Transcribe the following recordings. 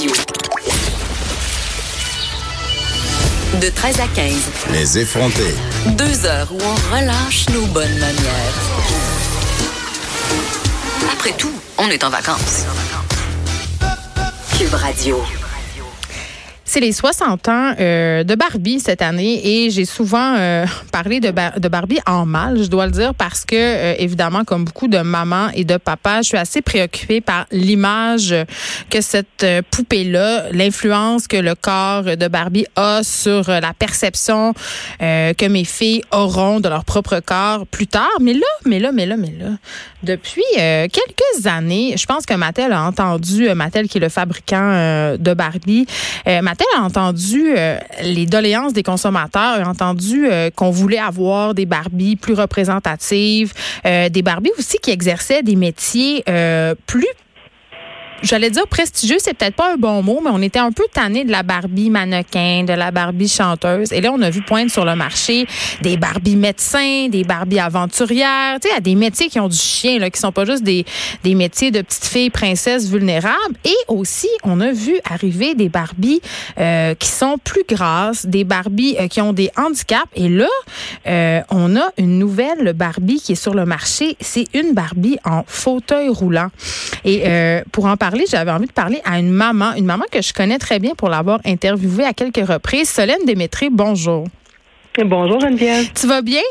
Radio. De 13 à 15. Les effrontés. Deux heures où on relâche nos bonnes manières. Après tout, on est en vacances. Cube Radio. C'est les 60 ans euh, de Barbie cette année et j'ai souvent euh, parlé de, de, Barbie en mal, je dois le dire, parce que euh, évidemment, comme beaucoup de mamans et de papas, je suis assez préoccupée par l'image que cette poupée-là, l'influence que le corps de Barbie a sur la perception que mes filles auront de leur propre corps plus tard. Mais là, mais là, mais là, mais là, depuis quelques années, je pense que Mattel a entendu, Mattel qui est le fabricant de Barbie, Mattel a entendu euh, les doléances des consommateurs, a entendu euh, qu'on voulait avoir des Barbies plus représentatives, euh, des Barbies aussi qui exerçaient des métiers plus j'allais dire prestigieux, c'est peut-être pas un bon mot, mais on était un peu tanné de la Barbie mannequin, de la Barbie chanteuse. Et là, on a vu poindre sur le marché des Barbie médecins, des Barbie aventurières, tu sais, des métiers qui ont du chien, là, qui sont pas juste des, des métiers de petites filles princesses vulnérables. Et aussi, on a vu arriver des Barbie euh, qui sont plus grasses, des Barbie euh, qui ont des handicaps. Et là, euh, on a une nouvelle Barbie qui est sur le marché. C'est une Barbie en fauteuil roulant. Et pour en parler, j'avais envie de parler à une maman, une maman que je connais très bien pour l'avoir interviewée à quelques reprises. Solène Démétré, bonjour. Bonjour Geneviève. Tu vas bien?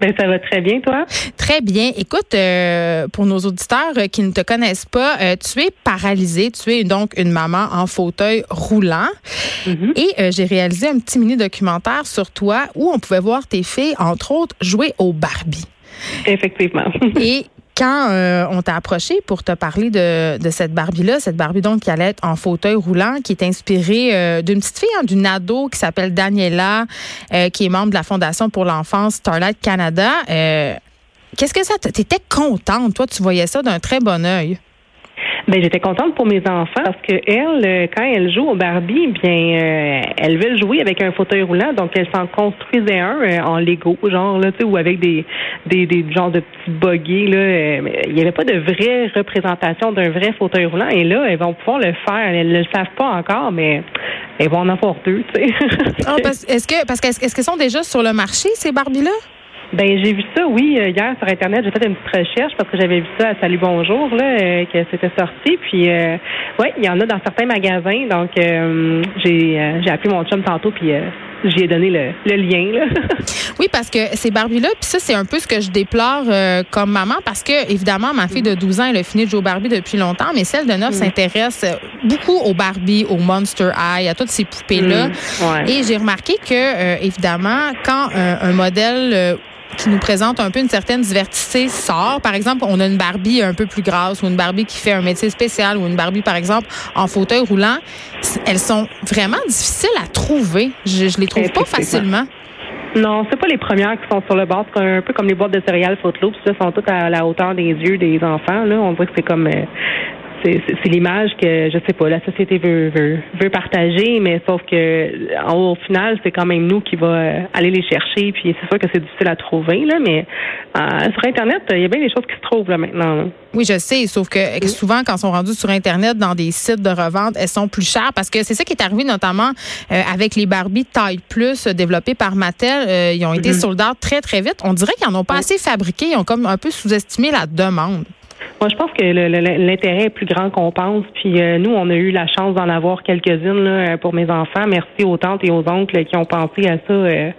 Ben, ça va très bien, toi? Très bien. Écoute, euh, pour nos auditeurs euh, qui ne te connaissent pas, euh, tu es paralysée. Tu es donc une maman en fauteuil roulant. Mm-hmm. Et j'ai réalisé un petit mini-documentaire sur toi où on pouvait voir tes filles, entre autres, jouer au Barbie. Effectivement. Et quand euh, on t'a approché pour te parler de, cette Barbie-là, cette Barbie donc qui allait être en fauteuil roulant, qui est inspirée euh, d'une petite fille, hein, d'une ado qui s'appelle Daniela, euh, qui est membre de la Fondation pour l'enfance Starlight Canada. Qu'est-ce que ça t'étais contente, toi, tu voyais ça d'un très bon œil? Ben j'étais contente pour mes enfants parce que euh, quand elle joue au Barbie, bien euh, elle veut jouer avec un fauteuil roulant, donc elle s'en construisait un euh, en Lego, genre là, tu sais, ou avec des des des genres de petits buggy là. il n'y avait pas de vraie représentation d'un vrai fauteuil roulant et là elles vont pouvoir le faire. Elles ne le savent pas encore, mais elles vont en avoir deux, tu sais. Ah, est-ce que parce qu'est-ce qu'elles sont déjà sur le marché ces Barbies là? Ben j'ai vu ça, oui, euh, hier sur internet. J'ai fait une petite recherche parce que j'avais vu ça à Salut Bonjour là, euh, que c'était sorti. Puis euh, ouais, il y en a dans certains magasins. Donc j'ai j'ai appelé mon chum tantôt puis j'ai donné le, le lien. Là. oui, parce que ces Barbie-là, puis ça, c'est un peu ce que je déplore comme maman, parce que, évidemment, ma fille de 12 ans, elle a fini de jouer au Barbie depuis longtemps, mais celle de 9 mm. s'intéresse beaucoup aux Barbie, aux Monster High, à toutes ces poupées-là. Mm. Et j'ai remarqué que, évidemment, quand un modèle qui nous présente un peu une certaine diversité sort. Par exemple, on a une Barbie un peu plus grasse ou une Barbie qui fait un métier spécial ou une Barbie, par exemple, en fauteuil roulant. Elles sont vraiment difficiles à trouver. Je, je les trouve pas facilement. Non, c'est pas les premières qui sont sur le bord. C'est un peu comme les boîtes de céréales Footloops. Là, sont toutes à la hauteur des yeux des enfants. Là, on dirait que c'est comme euh, c'est l'image que je sais pas la société veut, veut, veut partager, mais sauf que au final c'est quand même nous qui va euh, aller les chercher. Puis c'est sûr que c'est difficile à trouver là, mais euh, sur internet il y a bien des choses qui se trouvent là maintenant. Oui, je sais, sauf que souvent quand elles sont rendues sur internet dans des sites de revente, elles sont plus chères parce que c'est ça qui est arrivé notamment euh, avec les Barbie taille plus développées par Mattel. ils ont été mm-hmm. soldats très très vite. On dirait qu'ils en ont pas assez fabriqué. Ils ont comme un peu sous-estimé la demande. Moi, je pense que l'intérêt est plus grand qu'on pense. Puis euh, nous, on a eu la chance d'en avoir quelques-unes euh, pour mes enfants. Merci aux tantes et aux oncles qui ont pensé à ça euh,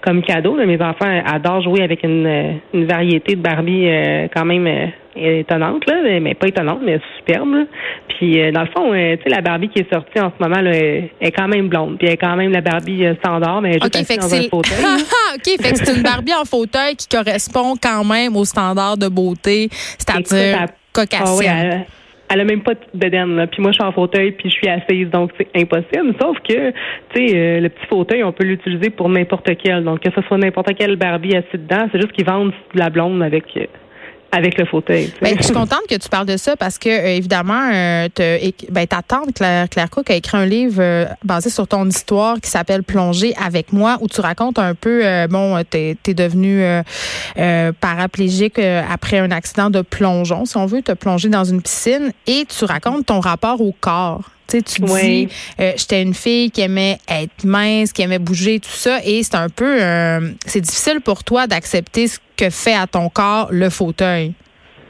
comme cadeau. Mes enfants adorent jouer avec une, une variété de Barbie quand même étonnante, là, mais pas étonnante, mais superbe. Puis dans le fond, tu sais, la Barbie qui est sortie en ce moment là, est quand même blonde. Puis elle est quand même la Barbie standard, mais elle est juste dans un fauteuil. OK, fait que c'est une Barbie en fauteuil qui correspond quand même aux standards de beauté, c'est-à-dire cocassienne. Ah elle a même pas de bedaine. Puis moi, je suis en fauteuil, puis je suis assise, donc c'est impossible. Sauf que, tu sais, euh, le petit fauteuil, on peut l'utiliser pour n'importe quel. Donc, que ce soit n'importe quelle Barbie assise dedans, c'est juste qu'ils vendent la blonde avec euh, avec le fauteuil. Ben, je suis contente que tu parles de ça parce que euh, évidemment, euh, ben, ta tante Claire, Claire Cook a écrit un livre euh, basé sur ton histoire qui s'appelle Plonger avec moi, où tu racontes un peu, bon, t'es es devenu paraplégique après un accident de plongeon, si on veut, te plonger dans une piscine, et tu racontes ton rapport au corps. Tu sais, tu dis, euh, j'étais une fille qui aimait être mince, qui aimait bouger, tout ça, et c'est un peu, c'est difficile pour toi d'accepter ce que fait à ton corps le fauteuil.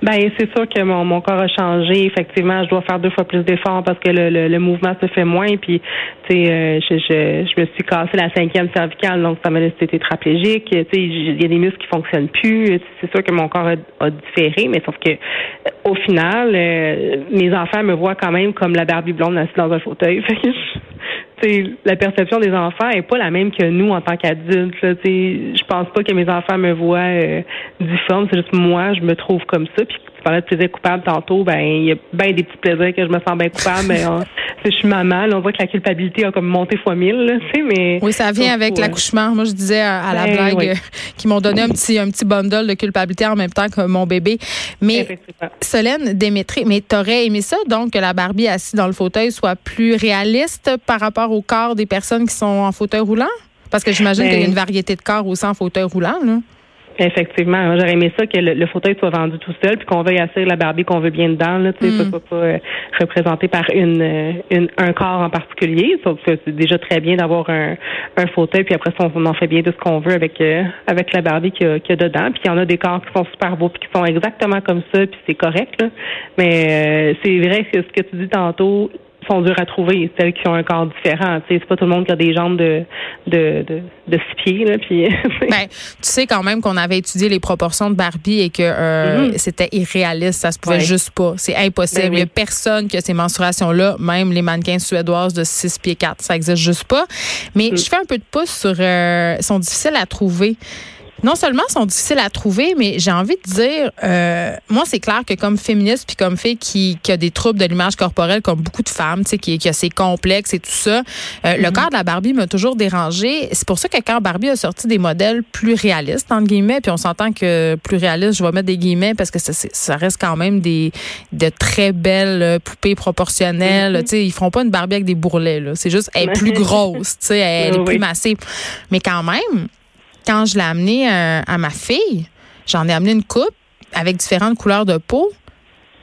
Ben c'est sûr que mon, mon corps a changé. Effectivement, je dois faire deux fois plus d'efforts parce que le, le, mouvement se fait moins. Puis, tu sais, euh, je, je, je, me suis cassé la cinquième cervicale, donc ça m'a laissé tétraplégique. Tu sais, il y a des muscles qui fonctionnent plus. C'est sûr que mon corps a, différé, mais sauf que euh, au final, euh, mes enfants me voient quand même comme la Barbie blonde assise dans un fauteuil. la perception des enfants est pas la même que nous en tant qu'adultes. Je pense pas que mes enfants me voient euh, difforme. C'est juste moi, je me trouve comme ça. Tu parlais de plaisir coupable tantôt, ben il y a bien des petits plaisirs que je me sens bien coupable, mais je suis maman, on voit que la culpabilité a comme monté fois mille, mais Oui, ça vient avec l'accouchement. Moi, je disais à, la ben blague euh, qu'ils m'ont donné un petit un petit bundle de culpabilité en même temps que mon bébé. Mais Solène Démétré, mais t'aurais aimé ça donc que la Barbie assise dans le fauteuil soit plus réaliste par rapport au corps des personnes qui sont en fauteuil roulant? Parce que j'imagine qu'il y a ben une variété de corps aussi en fauteuil roulant, là. Effectivement, j'aurais aimé ça que le, fauteuil soit vendu tout seul, puis qu'on veuille assurer la Barbie qu'on veut bien dedans. Là, tu sais, mm. pas, euh, représenté par une, euh, une, un corps en particulier. Sauf que c'est déjà très bien d'avoir un, un fauteuil, puis après ça, on, en fait bien de ce qu'on veut avec euh, avec la Barbie qu'il y, a dedans. Puis il y en a des corps qui sont super beaux, puis qui sont exactement comme ça, puis c'est correct. Là. Mais c'est vrai que ce que tu dis tantôt, sont dures à trouver, celles qui ont un corps différent. Tu sais, c'est pas tout le monde qui a des jambes de de de, de six pieds là. Puis ben, tu sais quand même qu'on avait étudié les proportions de Barbie et que euh, mm-hmm. c'était irréaliste, ça se pouvait juste pas, c'est impossible. Ben Il y a personne qui a ces menstruations là, même les mannequins suédoises de 6 pieds 4, ça existe juste pas. Mais mm. je fais un peu de pouce sur euh, sont difficiles à trouver non seulement sont difficiles à trouver, mais j'ai envie de dire, euh, moi, c'est clair que comme féministe puis comme fille qui, qui a des troubles de l'image corporelle, comme beaucoup de femmes, tu sais, qui, qui a ses complexes et tout ça, euh, le mhm. corps de la Barbie m'a toujours dérangé. C'est pour ça que quand Barbie a sorti des modèles plus réalistes, entre guillemets, puis on s'entend que plus réaliste, je vais mettre des guillemets parce que ça, ça reste quand même des de très belles poupées proportionnelles. Mhm. Tu sais, ils feront pas une Barbie avec des bourrelets. Là. C'est juste, elle est plus grosse, tu sais, elle est plus massée. Mais quand même, quand je l'ai amené euh, à ma fille, j'en ai amené une coupe avec différentes couleurs de peau,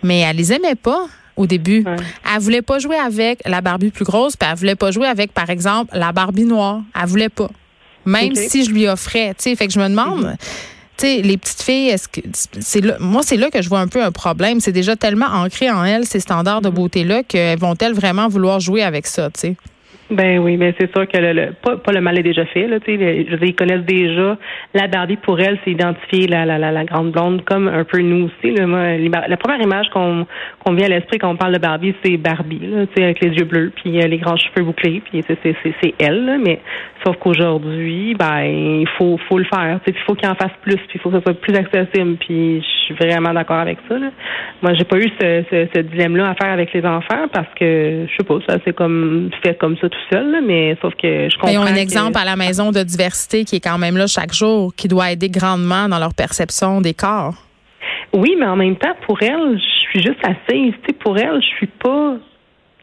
mais elle les aimait pas au début. Elle Elle voulait pas jouer avec la Barbie plus grosse, puis elle voulait pas jouer avec, par exemple, la Barbie noire. Elle voulait pas. Même si je lui offrais, tu sais. Fait que je me demande, mhm. tu sais, les petites filles, est-ce que c'est là, moi c'est là que je vois un peu un problème. C'est déjà tellement ancré en elles ces standards de mhm. beauté là qu'elles vont-elles vraiment vouloir jouer avec ça, tu sais? Ben oui, mais c'est sûr que le, pas, pas, le mal est déjà fait. Là, je veux ils connaissent déjà la Barbie pour elle, c'est identifier la, la, la, la, grande blonde comme un peu nous aussi. Là, moi, la première image qu'on qu'on vient à l'esprit quand on parle de Barbie, c'est Barbie, là, avec les yeux bleus, puis euh, les grands cheveux bouclés, puis c'est elle. Là, mais sauf qu'aujourd'hui, ben il faut faut le faire. Il faut qu'il en fasse plus, puis il faut que ce soit plus accessible. Puis je suis vraiment d'accord avec ça. Là. Moi, j'ai pas eu ce, ce, ce dilemme-là à faire avec les enfants parce que je sais pas, ça c'est comme fait comme ça seul, mais sauf que je comprends. Ils ont un exemple à la maison de diversité qui est quand même là chaque jour, qui doit aider grandement dans leur perception des corps. Oui, mais en même temps, pour elle, je suis juste assise. Tu pour elle, je suis pas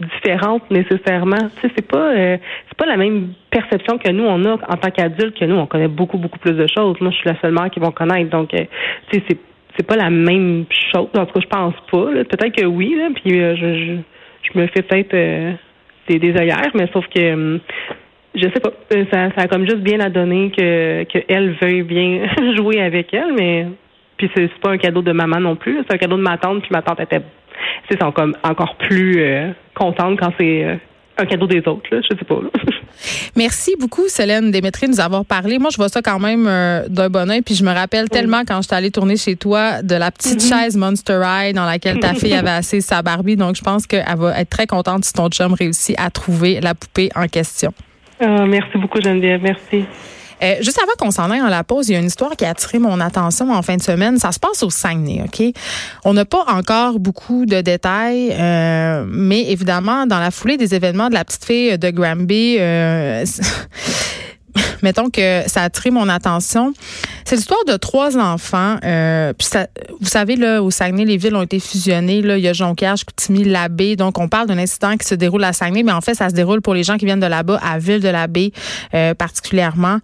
différente nécessairement. Tu sais, c'est pas euh, c'est pas la même perception que nous on a en tant qu'adultes que nous on connaît beaucoup beaucoup plus de choses. Moi, je suis la seule mère qui vont connaître. Donc, euh, tu sais, c'est c'est pas la même chose. En tout cas, je pense pas. Peut-être que oui. Là, puis euh, je, je, me fais peut-être des, des œillères, mais sauf que hum, je sais pas, euh, ça, ça a comme juste bien à donner que qu'elle veuille bien jouer avec elle, mais puis c'est pas un cadeau de maman non plus, c'est un cadeau de ma tante, puis ma tante était c'est encore plus euh, contente quand c'est euh, un cadeau des autres, là, je sais pas. Merci beaucoup, Célène Démétrie, de nous avoir parlé. Moi, je vois ça quand même euh, d'un bon oeil. Puis je me rappelle tellement quand je suis allée tourner chez toi de la petite mm-hmm. chaise Monster High dans laquelle ta fille avait assise sa Barbie. Donc, je pense qu'elle va être très contente si ton chum réussit à trouver la poupée en question. Ah, merci beaucoup, Geneviève. Merci. Euh, juste avant qu'on s'en aille à la pause, il y a une histoire qui a attiré mon attention en fin de semaine. Ça se passe au Saguenay, OK? On n'a pas encore beaucoup de détails, euh, mais évidemment, dans la foulée des événements de la petite fille de Granby, euh, mettons que ça a attiré mon attention. C'est l'histoire de trois enfants. Euh, puis ça, vous savez, là, au Saguenay, les villes ont été fusionnées. Là, il y a Jonquière, Chicoutimi, Labbé. Donc, on parle d'un incident qui se déroule à Saguenay, mais en fait, ça se déroule pour les gens qui viennent de là-bas, à Ville de la Baie euh, particulièrement.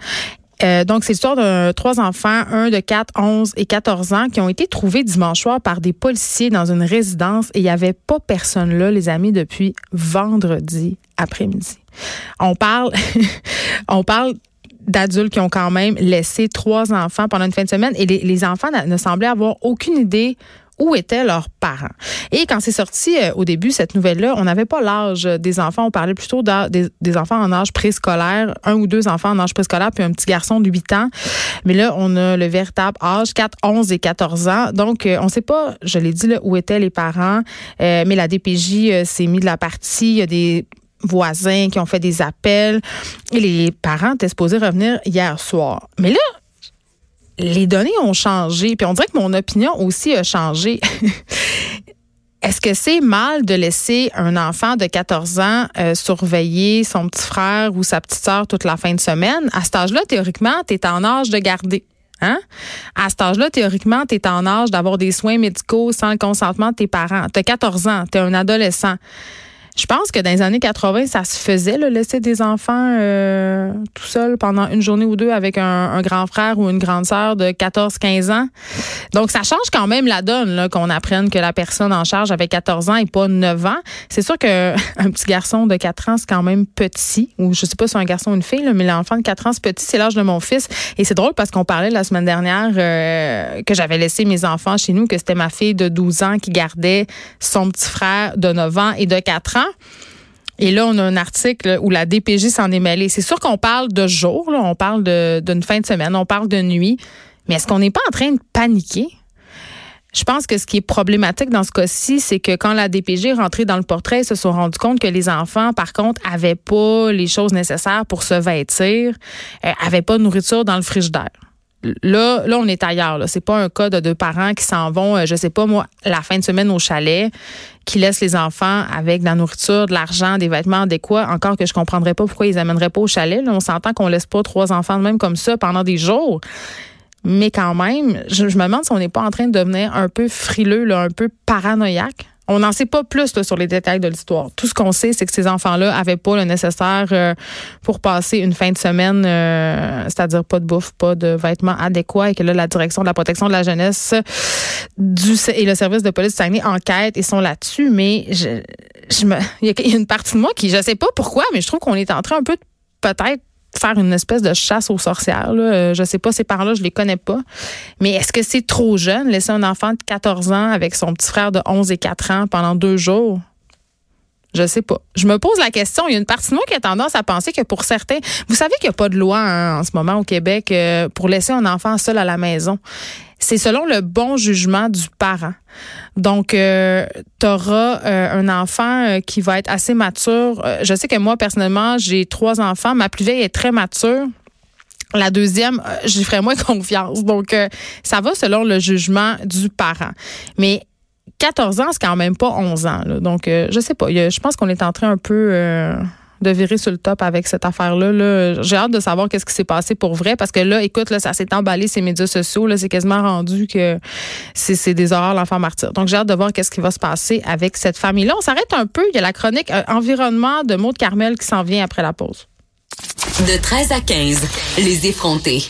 Euh, donc, c'est l'histoire de trois enfants, un de 4, 11 et 14 ans, qui ont été trouvés dimanche soir par des policiers dans une résidence et il n'y avait pas personne là, les amis, depuis vendredi après-midi. On parle, d'adultes qui ont quand même laissé trois enfants pendant une fin de semaine et les, enfants ne semblaient avoir aucune idée où étaient leurs parents. Et quand c'est sorti euh, au début, cette nouvelle-là, on n'avait pas l'âge des enfants, on parlait plutôt des, enfants en âge préscolaire, un ou deux enfants en âge préscolaire, puis un petit garçon de 8 ans. Mais là, on a le véritable âge, 4, 11 et 14 ans. Donc, euh, on ne sait pas, je l'ai dit, où étaient les parents, euh, mais la DPJ s'est mis de la partie. Il y a des voisins qui ont fait des appels et les parents étaient supposés revenir hier soir. Mais là, les données ont changé, puis on dirait que mon opinion aussi a changé. Est-ce que c'est mal de laisser un enfant de 14 ans euh, surveiller son petit frère ou sa petite sœur toute la fin de semaine? À cet âge-là, théoriquement, tu es en âge de garder. Hein? À cet âge-là, théoriquement, tu es en âge d'avoir des soins médicaux sans le consentement de tes parents. Tu as 14 ans, tu es un adolescent. Je pense que dans les années 80, ça se faisait, le laisser des enfants euh, tout seuls pendant une journée ou deux avec un, grand frère ou une grande sœur de 14-15 ans. Donc, ça change quand même la donne qu'on apprenne que la personne en charge avait 14 ans et pas 9 ans. C'est sûr qu'un petit garçon de 4 ans, c'est quand même petit. Ou je sais pas si c'est un garçon ou une fille, mais l'enfant de 4 ans, c'est petit. C'est l'âge de mon fils. Et c'est drôle parce qu'on parlait la semaine dernière euh, que j'avais laissé mes enfants chez nous, que c'était ma fille de 12 ans qui gardait son petit frère de 9 ans et de 4 ans. Et là, on a un article où la DPJ s'en est mêlée. C'est sûr qu'on parle de jour, on parle d'une fin de semaine, on parle de nuit, mais est-ce qu'on n'est pas en train de paniquer? Je pense que ce qui est problématique dans ce cas-ci, c'est que quand la DPJ est rentrée dans le portrait, ils se sont rendus compte que les enfants, par contre, avaient pas les choses nécessaires pour se vêtir, euh, avaient pas de nourriture dans le frigidaire là, là, on est ailleurs. C'est pas un cas de deux parents qui s'en vont, euh, je sais pas moi, la fin de semaine au chalet, qui laissent les enfants avec de la nourriture, de l'argent, des vêtements adéquats. Encore que je comprendrais pas pourquoi ils amèneraient pas au chalet. Là, on s'entend qu'on laisse pas trois enfants de même comme ça pendant des jours. Mais quand même, je, me demande si on n'est pas en train de devenir un peu frileux, un peu paranoïaque. On n'en sait pas plus sur les détails de l'histoire. Tout ce qu'on sait, c'est que ces enfants-là avaient pas le nécessaire euh, pour passer une fin de semaine, euh, c'est-à-dire pas de bouffe, pas de vêtements adéquats, et que là, la direction de la protection de la jeunesse et le service de police Saguenay enquête et sont là-dessus. Mais je, il y a une partie de moi qui, je sais pas pourquoi, mais je trouve qu'on est en train un peu peut-être faire une espèce de chasse aux sorcières. Là. Euh, je sais pas, ces parents-là, je les connais pas. Mais est-ce que c'est trop jeune, laisser un enfant de 14 ans avec son petit frère de 11 et 4 ans pendant deux jours? Je sais pas. Je me pose la question. Il y a une partie de moi qui a tendance à penser que pour certains, vous savez qu'il n'y a pas de loi hein, en ce moment au Québec euh, pour laisser un enfant seul à la maison. C'est selon le bon jugement du parent. Donc, euh, tu euh, un enfant euh, qui va être assez mature. je sais que moi, personnellement, j'ai trois enfants. Ma plus vieille est très mature. La deuxième, j'y ferai moins confiance. Donc, ça va selon le jugement du parent. Mais 14 ans, c'est quand même pas 11 ans. Donc, je sais pas. je pense qu'on est en train un peu de virer sur le top avec cette affaire-là. J'ai hâte de savoir qu'est-ce qui s'est passé pour vrai parce que là, écoute, là, ça s'est emballé ces médias sociaux. Là, c'est quasiment rendu que c'est des horreurs l'enfant martyr. Donc, j'ai hâte de voir qu'est-ce qui va se passer avec cette famille-là. On s'arrête un peu. Il y a la chronique euh, environnement de Maud Carmel qui s'en vient après la pause. De 13 à 15, les effrontés.